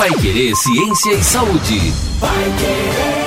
Pai Querer Ciência e Saúde. Querer.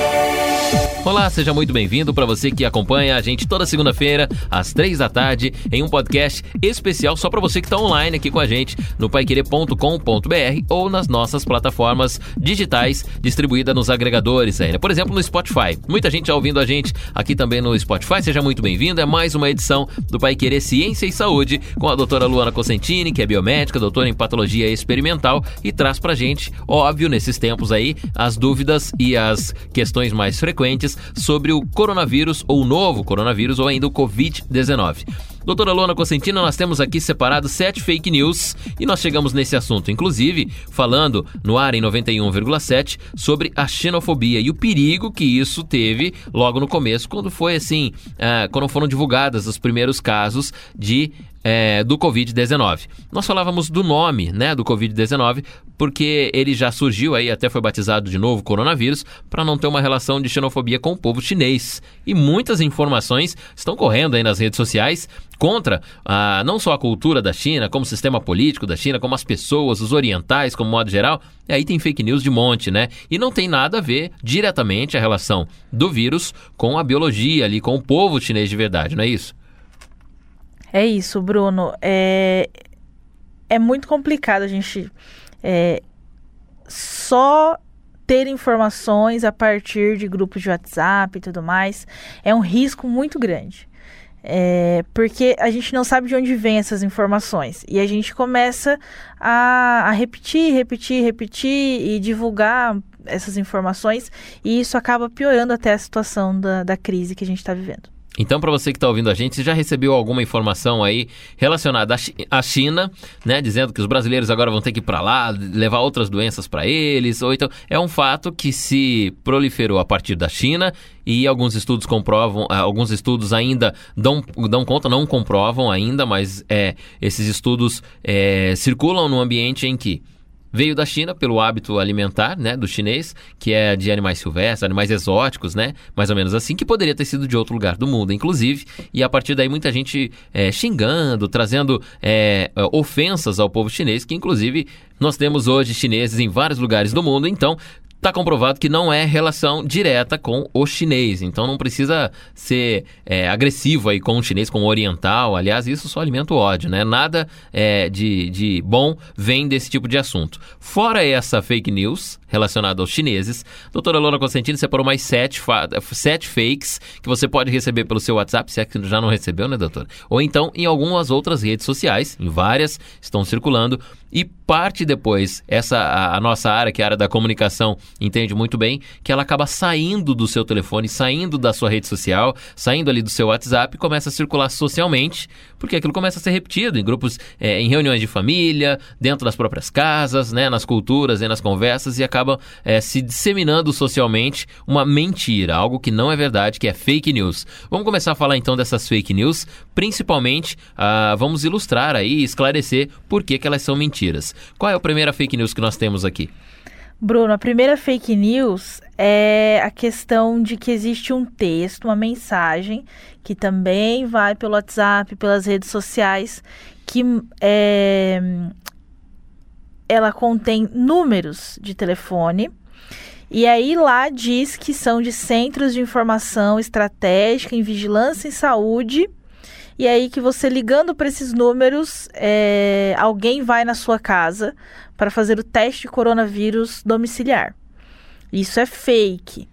Olá, seja muito bem-vindo para você que acompanha a gente toda segunda-feira, às três da tarde, em um podcast especial só para você que está online aqui com a gente no paiquerer.com.br ou nas nossas plataformas digitais distribuídas nos agregadores ainda. Por exemplo, no Spotify. Muita gente já ouvindo a gente aqui também no Spotify, seja muito bem-vindo. É mais uma edição do Pai Querer Ciência e Saúde com a doutora Luana Cosentini, que é biomédica, doutora em patologia experimental e traz pra gente, óbvio, nesses tempos aí, as dúvidas e as questões mais frequentes sobre o coronavírus, ou o novo coronavírus, ou ainda o Covid-19. Doutora Luana Cosentino, nós temos aqui separado sete fake news e nós chegamos nesse assunto, inclusive falando no ar em 91,7 sobre a xenofobia e o perigo que isso teve logo no começo, quando foi assim, uh, quando foram divulgadas os primeiros casos de é, do Covid-19. Nós falávamos do nome né, do Covid-19 porque ele já surgiu aí, até foi batizado de novo coronavírus, para não ter uma relação de xenofobia com o povo chinês. E muitas informações estão correndo aí nas redes sociais contra ah, não só a cultura da China, como o sistema político da China, como as pessoas, os orientais, como modo geral. E aí tem fake news de monte, né? E não tem nada a ver diretamente a relação do vírus com a biologia ali, com o povo chinês de verdade, não é isso? É isso, Bruno. É, é muito complicado a gente é, só ter informações a partir de grupos de WhatsApp e tudo mais. É um risco muito grande. É, porque a gente não sabe de onde vêm essas informações. E a gente começa a, a repetir, repetir, repetir e divulgar essas informações, e isso acaba piorando até a situação da, da crise que a gente está vivendo. Então, para você que está ouvindo a gente, você já recebeu alguma informação aí relacionada à China, né? Dizendo que os brasileiros agora vão ter que ir para lá, levar outras doenças para eles, ou então é um fato que se proliferou a partir da China e alguns estudos comprovam, ah, alguns estudos ainda dão, dão conta, não comprovam ainda, mas é, esses estudos é, circulam no ambiente em que Veio da China pelo hábito alimentar, né, do chinês, que é de animais silvestres, animais exóticos, né, mais ou menos assim, que poderia ter sido de outro lugar do mundo, inclusive, e a partir daí muita gente é, xingando, trazendo é, ofensas ao povo chinês, que inclusive nós temos hoje chineses em vários lugares do mundo, então está comprovado que não é relação direta com o chinês. Então não precisa ser é, agressivo aí com o chinês, com o oriental. Aliás, isso só alimenta o ódio, né? Nada é, de, de bom vem desse tipo de assunto. Fora essa fake news relacionada aos chineses, doutora Lona Constantino separou mais sete, sete fakes que você pode receber pelo seu WhatsApp, se é que já não recebeu, né, doutora? Ou então em algumas outras redes sociais, em várias, estão circulando e parte depois, essa a, nossa área, que é a área da comunicação, entende muito bem, que ela acaba saindo do seu telefone, saindo da sua rede social, saindo ali do seu WhatsApp e começa a circular socialmente, porque aquilo começa a ser repetido em grupos, é, em reuniões de família, dentro das próprias casas, né, nas culturas e nas conversas, e acaba é, se disseminando socialmente uma mentira, algo que não é verdade, que é fake news. Vamos começar a falar então dessas fake news, principalmente, ah, vamos ilustrar aí, esclarecer por que, que elas são mentiras. Qual é a primeira fake news que nós temos aqui? Bruno, a primeira fake news é a questão de que existe um texto, uma mensagem, que também vai pelo WhatsApp, pelas redes sociais, que é, ela contém números de telefone. E aí lá diz que são de centros de informação estratégica em vigilância em saúde e aí que você ligando para esses números, é, alguém vai na sua casa para fazer o teste de coronavírus domiciliar. Isso é fake.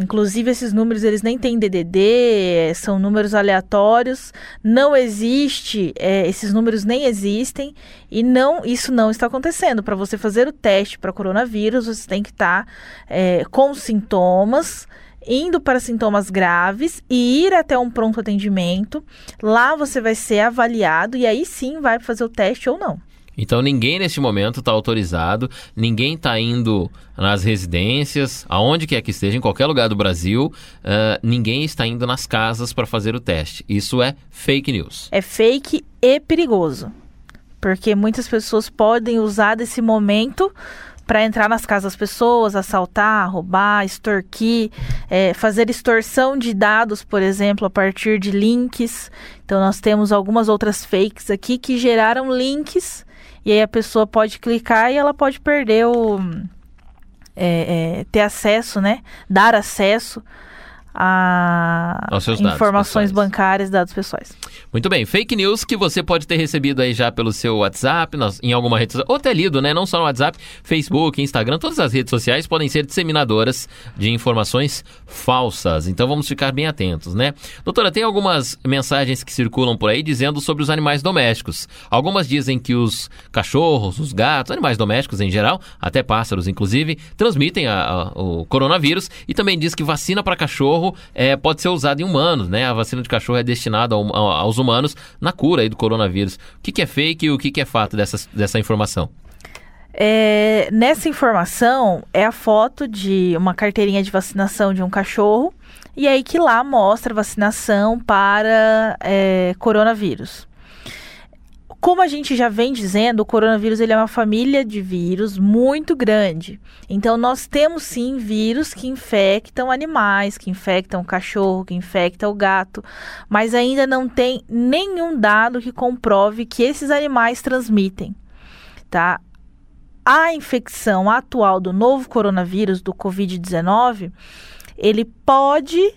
Inclusive esses números eles nem têm DDD, são números aleatórios, não existe, é, esses números nem existem e não isso não está acontecendo. Para você fazer o teste para coronavírus, você tem que estar tá, é, com sintomas indo para sintomas graves e ir até um pronto atendimento. Lá você vai ser avaliado e aí sim vai fazer o teste ou não. Então ninguém neste momento está autorizado, ninguém está indo nas residências, aonde quer que esteja, em qualquer lugar do Brasil, uh, ninguém está indo nas casas para fazer o teste. Isso é fake news. É fake e perigoso, porque muitas pessoas podem usar desse momento para entrar nas casas das pessoas, assaltar, roubar, extorquir, é, fazer extorsão de dados, por exemplo, a partir de links. Então, nós temos algumas outras fakes aqui que geraram links e aí a pessoa pode clicar e ela pode perder o, é, é, ter acesso, né? Dar acesso a informações bancárias, dados pessoais. Muito bem, fake news que você pode ter recebido aí já pelo seu WhatsApp, em alguma rede social, ou ter lido, né? Não só no WhatsApp, Facebook, Instagram, todas as redes sociais podem ser disseminadoras de informações falsas. Então vamos ficar bem atentos, né? Doutora, tem algumas mensagens que circulam por aí dizendo sobre os animais domésticos. Algumas dizem que os cachorros, os gatos, animais domésticos em geral, até pássaros inclusive, transmitem a, a, o coronavírus e também diz que vacina para cachorro cachorro é, pode ser usada em humanos, né? A vacina de cachorro é destinada ao, aos humanos na cura do coronavírus. O que, que é fake e o que, que é fato dessa, dessa informação? É, nessa informação é a foto de uma carteirinha de vacinação de um cachorro e aí que lá mostra vacinação para é, coronavírus. Como a gente já vem dizendo, o coronavírus ele é uma família de vírus muito grande. Então, nós temos sim vírus que infectam animais, que infectam o cachorro, que infectam o gato, mas ainda não tem nenhum dado que comprove que esses animais transmitem, tá? A infecção atual do novo coronavírus, do Covid-19, ele pode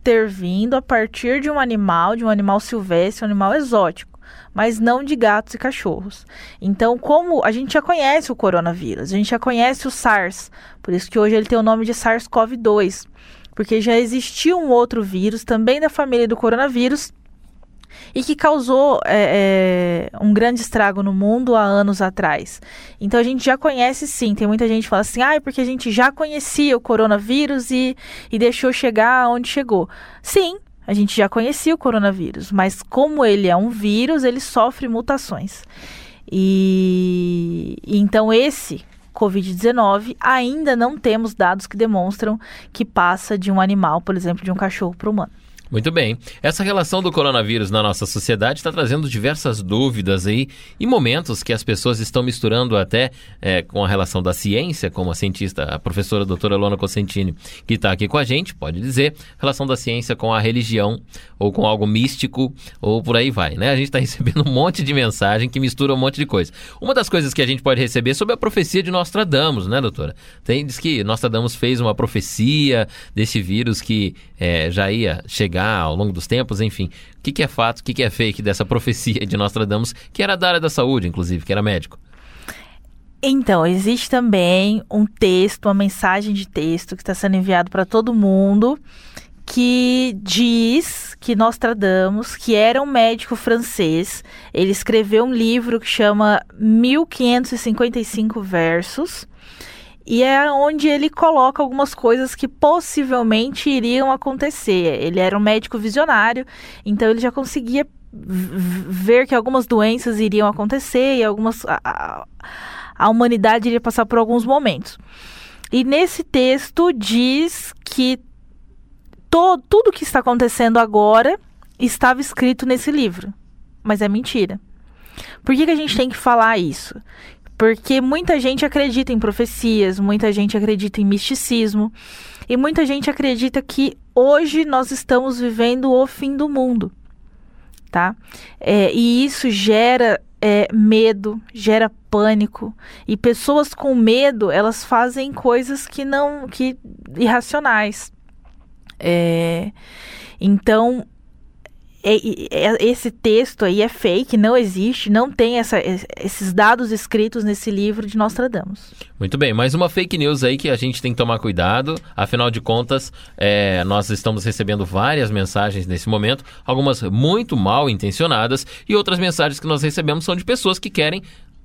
ter vindo a partir de um animal, de um animal silvestre, um animal exótico mas não de gatos e cachorros. Então, como a gente já conhece o coronavírus, a gente já conhece o SARS, por isso que hoje ele tem o nome de SARS-CoV-2, porque já existia um outro vírus também da família do coronavírus e que causou é, é, um grande estrago no mundo há anos atrás. Então a gente já conhece sim. Tem muita gente que fala assim, ah, é porque a gente já conhecia o coronavírus e, e deixou chegar onde chegou. Sim, a gente já conhecia o coronavírus, mas como ele é um vírus, ele sofre mutações. E, então esse Covid-19 ainda não temos dados que demonstram que passa de um animal, por exemplo, de um cachorro para o humano. Muito bem. Essa relação do coronavírus na nossa sociedade está trazendo diversas dúvidas aí e momentos que as pessoas estão misturando até é, com a relação da ciência, como a cientista, a professora doutora Lona Cosentini, que está aqui com a gente, pode dizer, relação da ciência com a religião ou com algo místico ou por aí vai, né? A gente está recebendo um monte de mensagem que mistura um monte de coisa. Uma das coisas que a gente pode receber é sobre a profecia de Nostradamus, né, doutora? Tem, diz que Nostradamus fez uma profecia desse vírus que é, já ia chegar ao longo dos tempos, enfim. O que, que é fato, o que, que é fake dessa profecia de Nostradamus, que era da área da saúde, inclusive, que era médico? Então, existe também um texto, uma mensagem de texto que está sendo enviado para todo mundo que diz que Nostradamus, que era um médico francês, ele escreveu um livro que chama 1555 versos e é onde ele coloca algumas coisas que possivelmente iriam acontecer. Ele era um médico visionário, então ele já conseguia ver que algumas doenças iriam acontecer e algumas a, a humanidade iria passar por alguns momentos. E nesse texto diz que to, tudo que está acontecendo agora estava escrito nesse livro, mas é mentira. Por que, que a gente tem que falar isso? Porque muita gente acredita em profecias, muita gente acredita em misticismo e muita gente acredita que hoje nós estamos vivendo o fim do mundo, tá? É, e isso gera é, medo, gera pânico e pessoas com medo elas fazem coisas que não, que irracionais. É, então esse texto aí é fake, não existe, não tem essa, esses dados escritos nesse livro de Nostradamus. Muito bem, mais uma fake news aí que a gente tem que tomar cuidado. Afinal de contas, é, nós estamos recebendo várias mensagens nesse momento, algumas muito mal intencionadas, e outras mensagens que nós recebemos são de pessoas que querem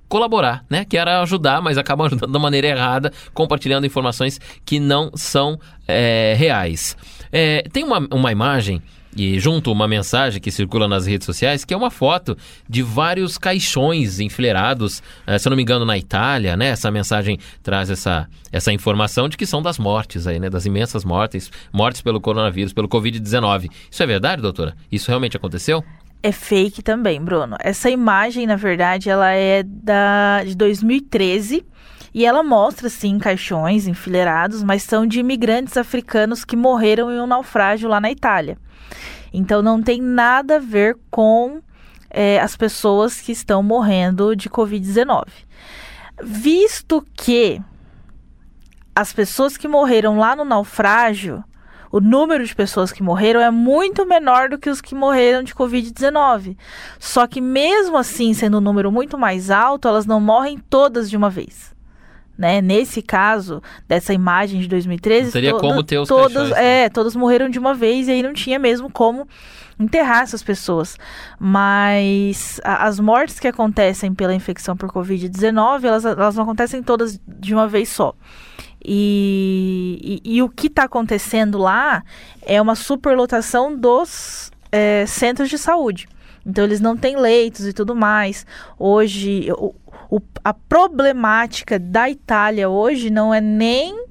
colaborar, né? Querem ajudar, mas acabam ajudando da maneira errada, compartilhando informações que não são é, reais. É, tem uma, uma imagem e junto uma mensagem que circula nas redes sociais, que é uma foto de vários caixões enfileirados, eh, se eu não me engano, na Itália, né? Essa mensagem traz essa, essa informação de que são das mortes aí, né? Das imensas mortes, mortes pelo coronavírus, pelo Covid-19. Isso é verdade, doutora? Isso realmente aconteceu? É fake também, Bruno. Essa imagem, na verdade, ela é da, de 2013 e ela mostra, sim, caixões enfileirados, mas são de imigrantes africanos que morreram em um naufrágio lá na Itália. Então não tem nada a ver com é, as pessoas que estão morrendo de Covid-19. Visto que as pessoas que morreram lá no naufrágio, o número de pessoas que morreram é muito menor do que os que morreram de Covid-19. Só que, mesmo assim, sendo um número muito mais alto, elas não morrem todas de uma vez. Né? Nesse caso, dessa imagem de 2013, não teria como ter os todos, caixões, né? é, todos morreram de uma vez e aí não tinha mesmo como enterrar essas pessoas. Mas a, as mortes que acontecem pela infecção por Covid-19, elas, elas não acontecem todas de uma vez só. E, e, e o que está acontecendo lá é uma superlotação dos é, centros de saúde. Então, eles não têm leitos e tudo mais. Hoje, o, o, a problemática da Itália hoje não é nem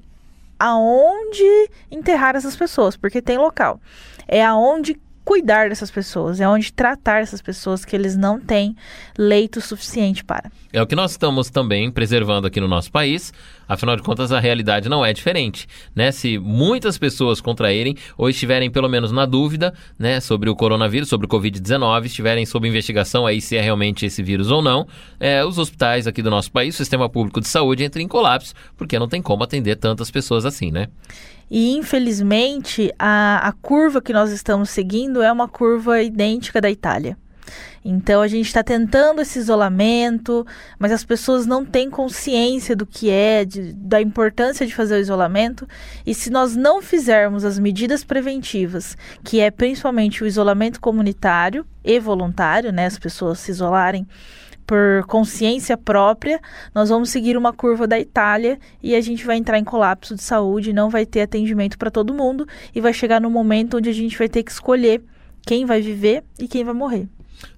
aonde enterrar essas pessoas, porque tem local. É aonde cuidar dessas pessoas, é onde tratar essas pessoas que eles não têm leito suficiente para. É o que nós estamos também preservando aqui no nosso país. Afinal de contas, a realidade não é diferente, né? Se muitas pessoas contraírem ou estiverem pelo menos na dúvida, né, sobre o coronavírus, sobre o Covid-19, estiverem sob investigação aí se é realmente esse vírus ou não, é, os hospitais aqui do nosso país, o sistema público de saúde entra em colapso, porque não tem como atender tantas pessoas assim, né? E infelizmente a, a curva que nós estamos seguindo é uma curva idêntica da Itália. Então a gente está tentando esse isolamento, mas as pessoas não têm consciência do que é, de, da importância de fazer o isolamento. E se nós não fizermos as medidas preventivas, que é principalmente o isolamento comunitário e voluntário, né, as pessoas se isolarem por consciência própria, nós vamos seguir uma curva da Itália e a gente vai entrar em colapso de saúde, não vai ter atendimento para todo mundo e vai chegar no momento onde a gente vai ter que escolher quem vai viver e quem vai morrer.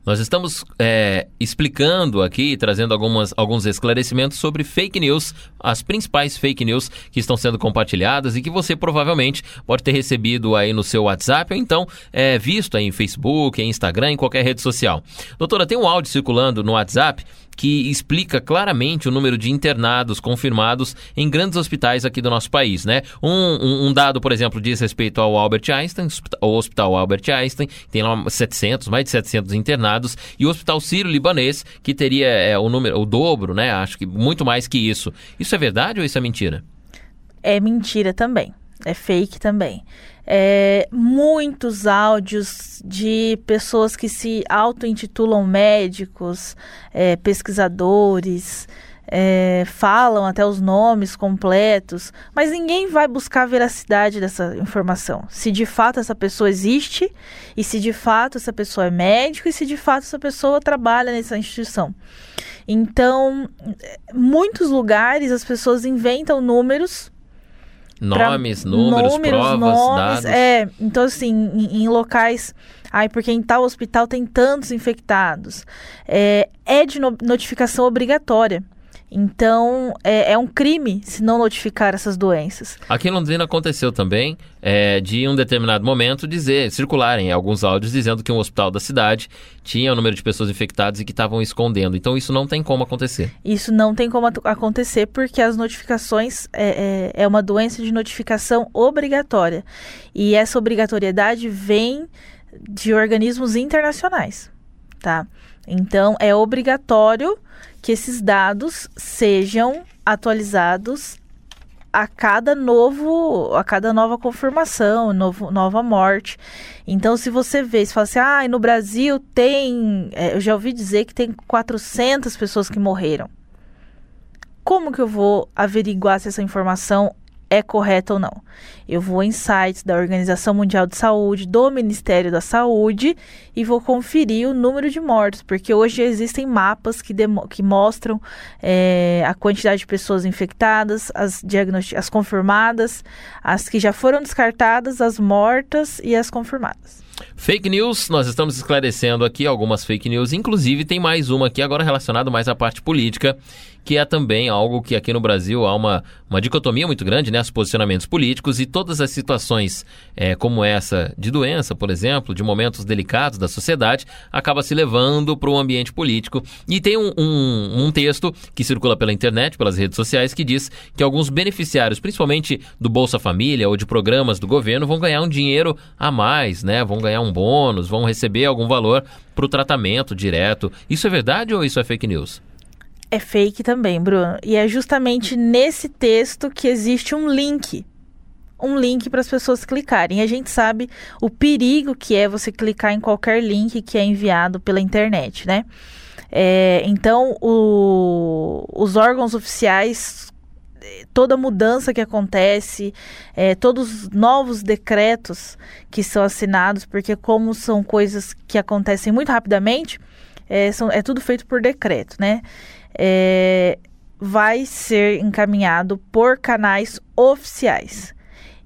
Nós estamos é, explicando aqui, trazendo algumas, alguns esclarecimentos sobre fake news, as principais fake news que estão sendo compartilhadas e que você provavelmente pode ter recebido aí no seu WhatsApp ou então é, visto aí em Facebook, em Instagram, em qualquer rede social. Doutora, tem um áudio circulando no WhatsApp que explica claramente o número de internados confirmados em grandes hospitais aqui do nosso país, né? Um, um, um dado, por exemplo, diz respeito ao Albert Einstein, o Hospital Albert Einstein, tem lá 700, mais de 700 internados, e o Hospital Sírio-Libanês, que teria é, o número, o dobro, né? Acho que muito mais que isso. Isso é verdade ou isso é mentira? É mentira também. É fake também é, muitos áudios de pessoas que se auto-intitulam médicos, é, pesquisadores, é, falam até os nomes completos, mas ninguém vai buscar a veracidade dessa informação. Se de fato essa pessoa existe, e se de fato essa pessoa é médico, e se de fato essa pessoa trabalha nessa instituição. Então, muitos lugares as pessoas inventam números Nomes, números, números, provas, nomes, dados. É, então assim, em, em, locais. Ai, porque em tal hospital tem tantos infectados. É, é de no, notificação obrigatória. Então, é, é, um crime se não notificar essas doenças. Aqui em Londrina aconteceu também é, de, em um determinado momento, dizer, circularem alguns áudios dizendo que um hospital da cidade tinha o um número de pessoas infectadas e que estavam escondendo. Então, isso não tem como acontecer. Isso não tem como acontecer porque as notificações é, é, é uma doença de notificação obrigatória. E essa obrigatoriedade vem de organismos internacionais, tá? Então, é obrigatório que esses dados sejam atualizados a cada novo, a cada nova confirmação, novo, nova morte. Então, se você vê, se fala assim, ah, no Brasil tem, é, eu já ouvi dizer que tem 400 pessoas que morreram. Como que eu vou averiguar se essa informação é correta ou não. Eu vou em sites da Organização Mundial de Saúde, do Ministério da Saúde e vou conferir o número de mortos, porque hoje existem mapas que, que mostram é, a quantidade de pessoas infectadas, as, as confirmadas, as que já foram descartadas, as mortas e as confirmadas. Fake news, nós estamos esclarecendo aqui algumas fake news, inclusive tem mais uma aqui agora relacionada mais à parte política, que é também algo que aqui no Brasil há uma, uma dicotomia muito grande, né? Os posicionamentos políticos e todas as situações é, como essa de doença, por exemplo, de momentos delicados da sociedade, acaba se levando para o ambiente político. E tem um, um, um texto que circula pela internet, pelas redes sociais, que diz que alguns beneficiários, principalmente do Bolsa Família ou de programas do governo, vão ganhar um dinheiro a mais, né? Vão ganhar um bônus, vão receber algum valor para o tratamento direto. Isso é verdade ou isso é fake news? É fake também, Bruno. E é justamente nesse texto que existe um link. Um link para as pessoas clicarem. A gente sabe o perigo que é você clicar em qualquer link que é enviado pela internet, né? É, então, o, os órgãos oficiais, toda mudança que acontece, é, todos os novos decretos que são assinados, porque como são coisas que acontecem muito rapidamente, é, são, é tudo feito por decreto, né? É, vai ser encaminhado por canais oficiais.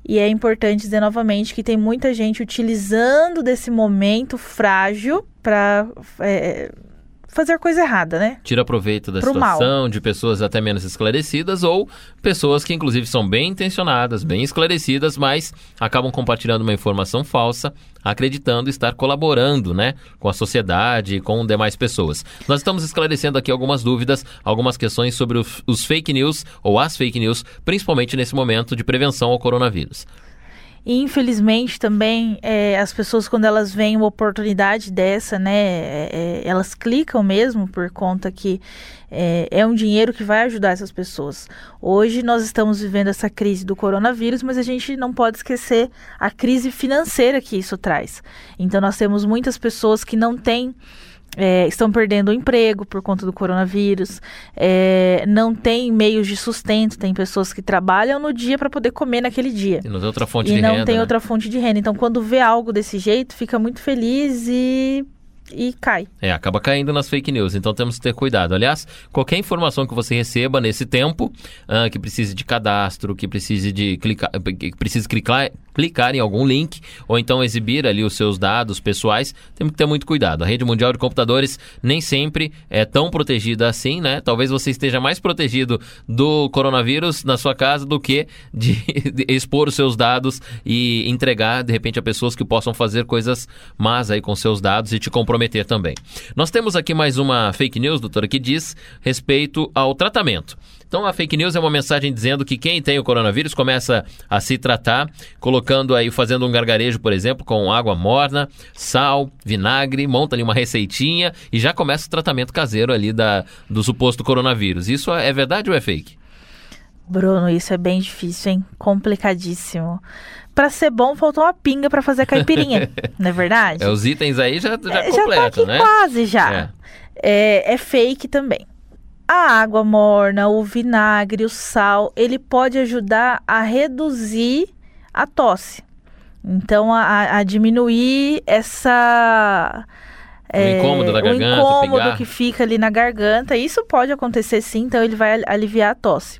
E é importante dizer novamente que tem muita gente utilizando desse momento frágil para é, fazer coisa errada, né? Tira proveito da Pro situação mal. de pessoas até menos esclarecidas ou pessoas que inclusive são bem intencionadas, bem esclarecidas, mas acabam compartilhando uma informação falsa, acreditando estar colaborando, né, com a sociedade e com demais pessoas. Nós estamos esclarecendo aqui algumas dúvidas, algumas questões sobre os, os fake news ou as fake news, principalmente nesse momento de prevenção ao coronavírus. E infelizmente também é, as pessoas quando elas veem uma oportunidade dessa, né, é, é, elas clicam mesmo por conta que é, é um dinheiro que vai ajudar essas pessoas. Hoje nós estamos vivendo essa crise do coronavírus, mas a gente não pode esquecer a crise financeira que isso traz. Então nós temos muitas pessoas que não têm é, estão perdendo o emprego por conta do coronavírus, é, não tem meios de sustento, tem pessoas que trabalham no dia para poder comer naquele dia. E não tem outra fonte e de não renda. tem né? outra fonte de renda. Então, quando vê algo desse jeito, fica muito feliz e, e cai. É, acaba caindo nas fake news, então temos que ter cuidado. Aliás, qualquer informação que você receba nesse tempo, ah, que precise de cadastro, que precise de clicar, que precise clicar, clicar em algum link, ou então exibir ali os seus dados pessoais, temos que ter muito cuidado. A rede mundial de computadores nem sempre é tão protegida assim, né? Talvez você esteja mais protegido do coronavírus na sua casa do que de, de expor os seus dados e entregar, de repente, a pessoas que possam fazer coisas más aí com seus dados e te comprometer também. Nós temos aqui mais uma fake news, doutora, que diz respeito ao tratamento. Então a fake news é uma mensagem dizendo que quem tem o coronavírus começa a se tratar, colocando aí, fazendo um gargarejo, por exemplo, com água morna, sal, vinagre, monta ali uma receitinha e já começa o tratamento caseiro ali da, do suposto coronavírus. Isso é verdade ou é fake? Bruno, isso é bem difícil, hein? Complicadíssimo. Pra ser bom, faltou uma pinga pra fazer a caipirinha, não é verdade? É, os itens aí já, já É, já tá completam, né? quase já. É. É, é fake também. A água morna, o vinagre, o sal, ele pode ajudar a reduzir a tosse. Então, a, a diminuir essa. O incômodo da garganta, O incômodo pigar. que fica ali na garganta. Isso pode acontecer sim, então ele vai aliviar a tosse.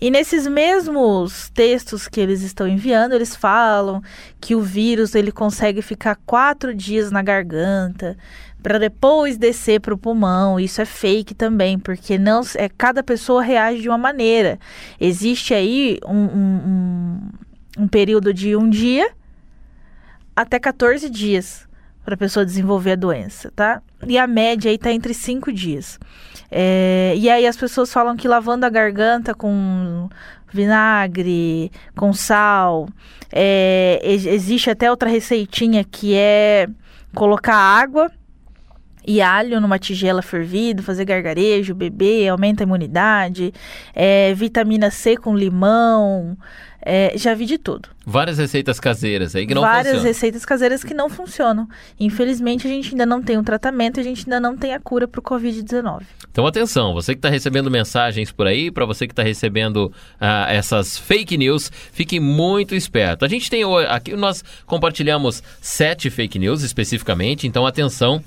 E nesses mesmos textos que eles estão enviando, eles falam que o vírus ele consegue ficar quatro dias na garganta para depois descer para o pulmão. Isso é fake também, porque não é cada pessoa reage de uma maneira. Existe aí um, um, um, um período de um dia até 14 dias para a pessoa desenvolver a doença, tá? E a média aí tá entre 5 dias. É, e aí as pessoas falam que lavando a garganta com vinagre, com sal, é, ex- existe até outra receitinha que é colocar água e alho numa tigela fervido, fazer gargarejo, beber, aumenta a imunidade, é, vitamina C com limão, é, já vi de tudo. Várias receitas caseiras aí que não Várias funcionam. receitas caseiras que não funcionam. Infelizmente, a gente ainda não tem um tratamento e a gente ainda não tem a cura para o Covid-19. Então atenção, você que está recebendo mensagens por aí, para você que está recebendo ah, essas fake news, fique muito esperto. A gente tem o- aqui nós compartilhamos sete fake news especificamente, então atenção.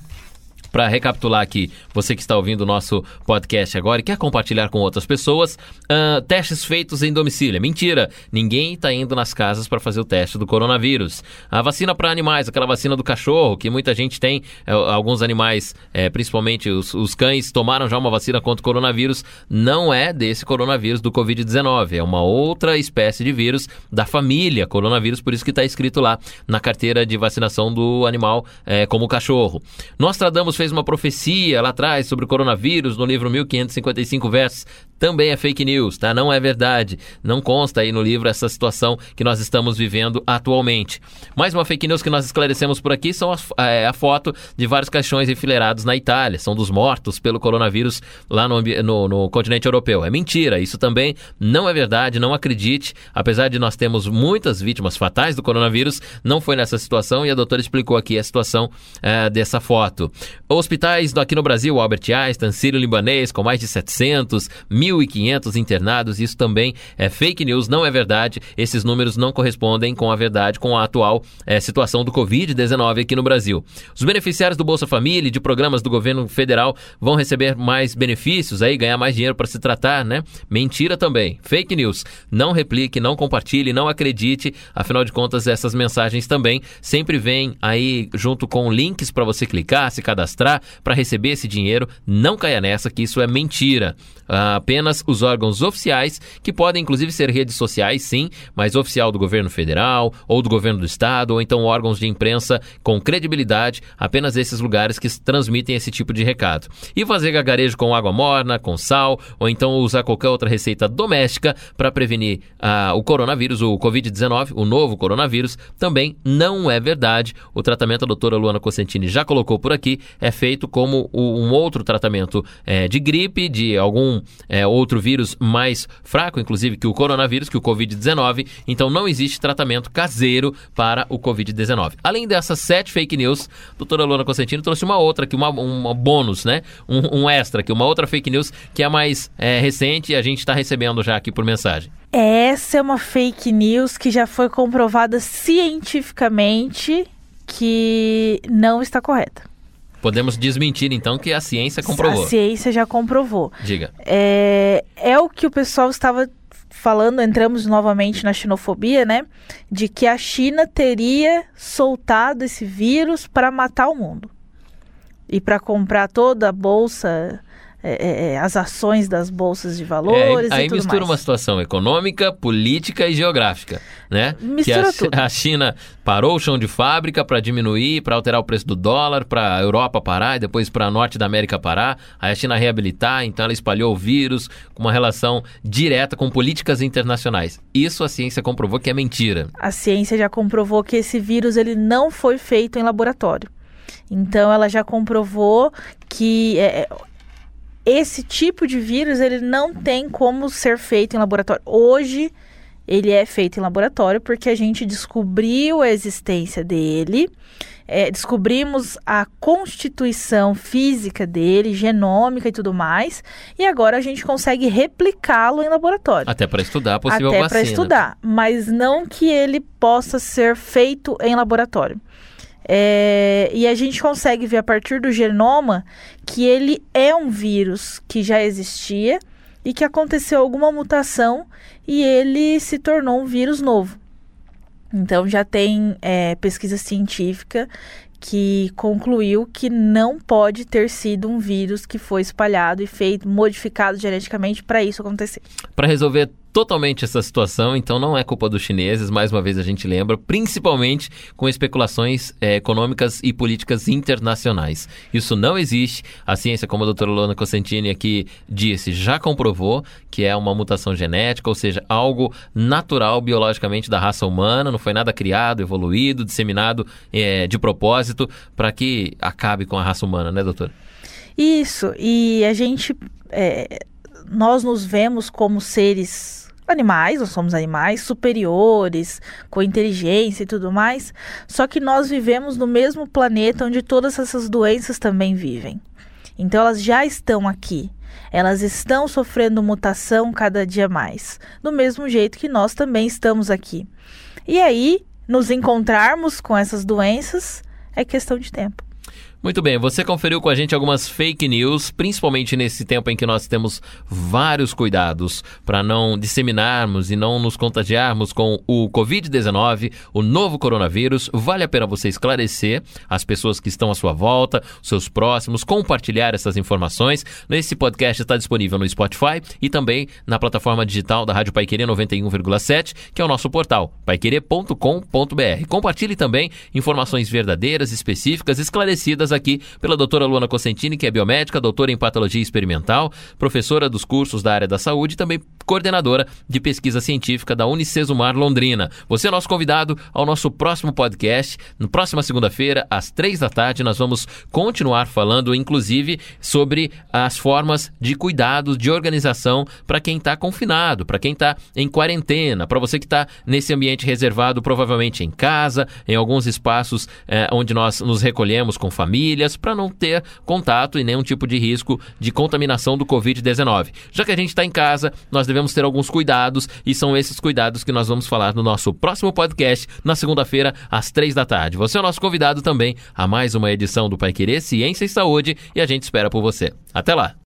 Para recapitular aqui, você que está ouvindo o nosso podcast agora e quer compartilhar com outras pessoas, ah, testes feitos em domicílio. É Mentira, ninguém está indo nas casas para fazer o teste do coronavírus. A vacina para animais, aquela vacina do cachorro, que muita gente tem, eh, alguns animais, eh, principalmente os, os cães, tomaram já uma vacina contra o coronavírus, não é desse coronavírus do Covid-19, é uma outra espécie de vírus da família coronavírus, por isso que está escrito lá na carteira de vacinação do animal eh, como cachorro. Nostradamus fez uma profecia lá atrás sobre o coronavírus no livro 1555 versos. Também é fake news, tá? Não é verdade. Não consta aí no livro essa situação que nós estamos vivendo atualmente. Mais uma fake news que nós esclarecemos por aqui são a, é, a foto de vários caixões enfileirados na Itália. São dos mortos pelo coronavírus lá no, no, no continente europeu. É mentira. Isso também não é verdade. Não acredite. Apesar de nós termos muitas vítimas fatais do coronavírus, não foi nessa situação e a doutora explicou aqui a situação é, dessa foto. Hospitais aqui no Brasil, Albert Einstein, Sírio-Libanês, com mais de 700, 1.500 internados, isso também é fake news, não é verdade. Esses números não correspondem com a verdade, com a atual é, situação do Covid-19 aqui no Brasil. Os beneficiários do Bolsa Família e de programas do governo federal vão receber mais benefícios aí, ganhar mais dinheiro para se tratar, né? Mentira também. Fake news. Não replique, não compartilhe, não acredite. Afinal de contas, essas mensagens também sempre vêm aí junto com links para você clicar, se cadastrar para receber esse dinheiro. Não caia nessa que isso é mentira. Uh, apenas os órgãos oficiais, que podem inclusive ser redes sociais, sim, mas oficial do governo federal ou do governo do estado, ou então órgãos de imprensa com credibilidade, apenas esses lugares que transmitem esse tipo de recado. E fazer gagarejo com água morna, com sal, ou então usar qualquer outra receita doméstica para prevenir uh, o coronavírus, o Covid-19, o novo coronavírus, também não é verdade. O tratamento a doutora Luana Cosentini já colocou por aqui, é feito como um outro tratamento é, de gripe, de algum é, outro vírus mais fraco, inclusive, que o coronavírus, que o Covid-19. Então não existe tratamento caseiro para o Covid-19. Além dessas sete fake news, a doutora Luana Cosentino trouxe uma outra, que uma, uma bônus, né? Um, um extra, que uma outra fake news que é mais é, recente e a gente está recebendo já aqui por mensagem. Essa é uma fake news que já foi comprovada cientificamente que não está correta. Podemos desmentir, então, que a ciência comprovou. A ciência já comprovou. Diga. É, é o que o pessoal estava falando, entramos novamente na xenofobia, né? De que a China teria soltado esse vírus para matar o mundo. E para comprar toda a bolsa é, é, é, as ações das bolsas de valores. É, aí mistura mais. uma situação econômica, política e geográfica, né? Mistura que a, tudo. a China parou o chão de fábrica para diminuir, para alterar o preço do dólar, para a Europa parar e depois para norte da América parar. Aí a China reabilitar, então ela espalhou o vírus com uma relação direta com políticas internacionais. Isso a ciência comprovou que é mentira. A ciência já comprovou que esse vírus ele não foi feito em laboratório. Então ela já comprovou que é, esse tipo de vírus ele não tem como ser feito em laboratório. Hoje ele é feito em laboratório porque a gente descobriu a existência dele, é, descobrimos a constituição física dele, genômica e tudo mais, e agora a gente consegue replicá-lo em laboratório. Até para estudar a possível Até vacina. Até para estudar, mas não que ele possa ser feito em laboratório. É, e a gente consegue ver a partir do genoma que ele é um vírus que já existia e que aconteceu alguma mutação e ele se tornou um vírus novo. Então já tem é, pesquisa científica que concluiu que não pode ter sido um vírus que foi espalhado e feito modificado geneticamente para isso acontecer. Para resolver totalmente essa situação, então não é culpa dos chineses, mais uma vez a gente lembra, principalmente com especulações é, econômicas e políticas internacionais. Isso não existe. A ciência, como a doutora Lona Cosentini aqui disse, já comprovou que é uma mutação genética, ou seja, algo natural biologicamente da raça humana, não foi nada criado, evoluído, disseminado é, de propósito para que acabe com a raça humana, né, doutora? Isso, e a gente. É, nós nos vemos como seres animais, nós somos animais superiores, com inteligência e tudo mais, só que nós vivemos no mesmo planeta onde todas essas doenças também vivem. Então elas já estão aqui. Elas estão sofrendo mutação cada dia mais, do mesmo jeito que nós também estamos aqui. E aí, nos encontrarmos com essas doenças é questão de tempo. Muito bem, você conferiu com a gente algumas fake news, principalmente nesse tempo em que nós temos vários cuidados para não disseminarmos e não nos contagiarmos com o Covid-19, o novo coronavírus. Vale a pena você esclarecer as pessoas que estão à sua volta, seus próximos, compartilhar essas informações. Esse podcast está disponível no Spotify e também na plataforma digital da Rádio Paiquerê 91,7, que é o nosso portal, paiquerê.com.br. Compartilhe também informações verdadeiras, específicas, esclarecidas aqui pela doutora Luana Cosentini, que é biomédica, doutora em patologia experimental, professora dos cursos da área da saúde e também coordenadora de pesquisa científica da Unicesumar Londrina. Você é nosso convidado ao nosso próximo podcast. Na próxima segunda-feira, às três da tarde, nós vamos continuar falando, inclusive, sobre as formas de cuidado, de organização para quem está confinado, para quem está em quarentena, para você que está nesse ambiente reservado, provavelmente em casa, em alguns espaços eh, onde nós nos recolhemos com famílias, para não ter contato e nenhum tipo de risco de contaminação do Covid-19. Já que a gente está em casa, nós devemos ter alguns cuidados e são esses cuidados que nós vamos falar no nosso próximo podcast, na segunda-feira, às três da tarde. Você é o nosso convidado também a mais uma edição do Pai Querer Ciência e Saúde e a gente espera por você. Até lá!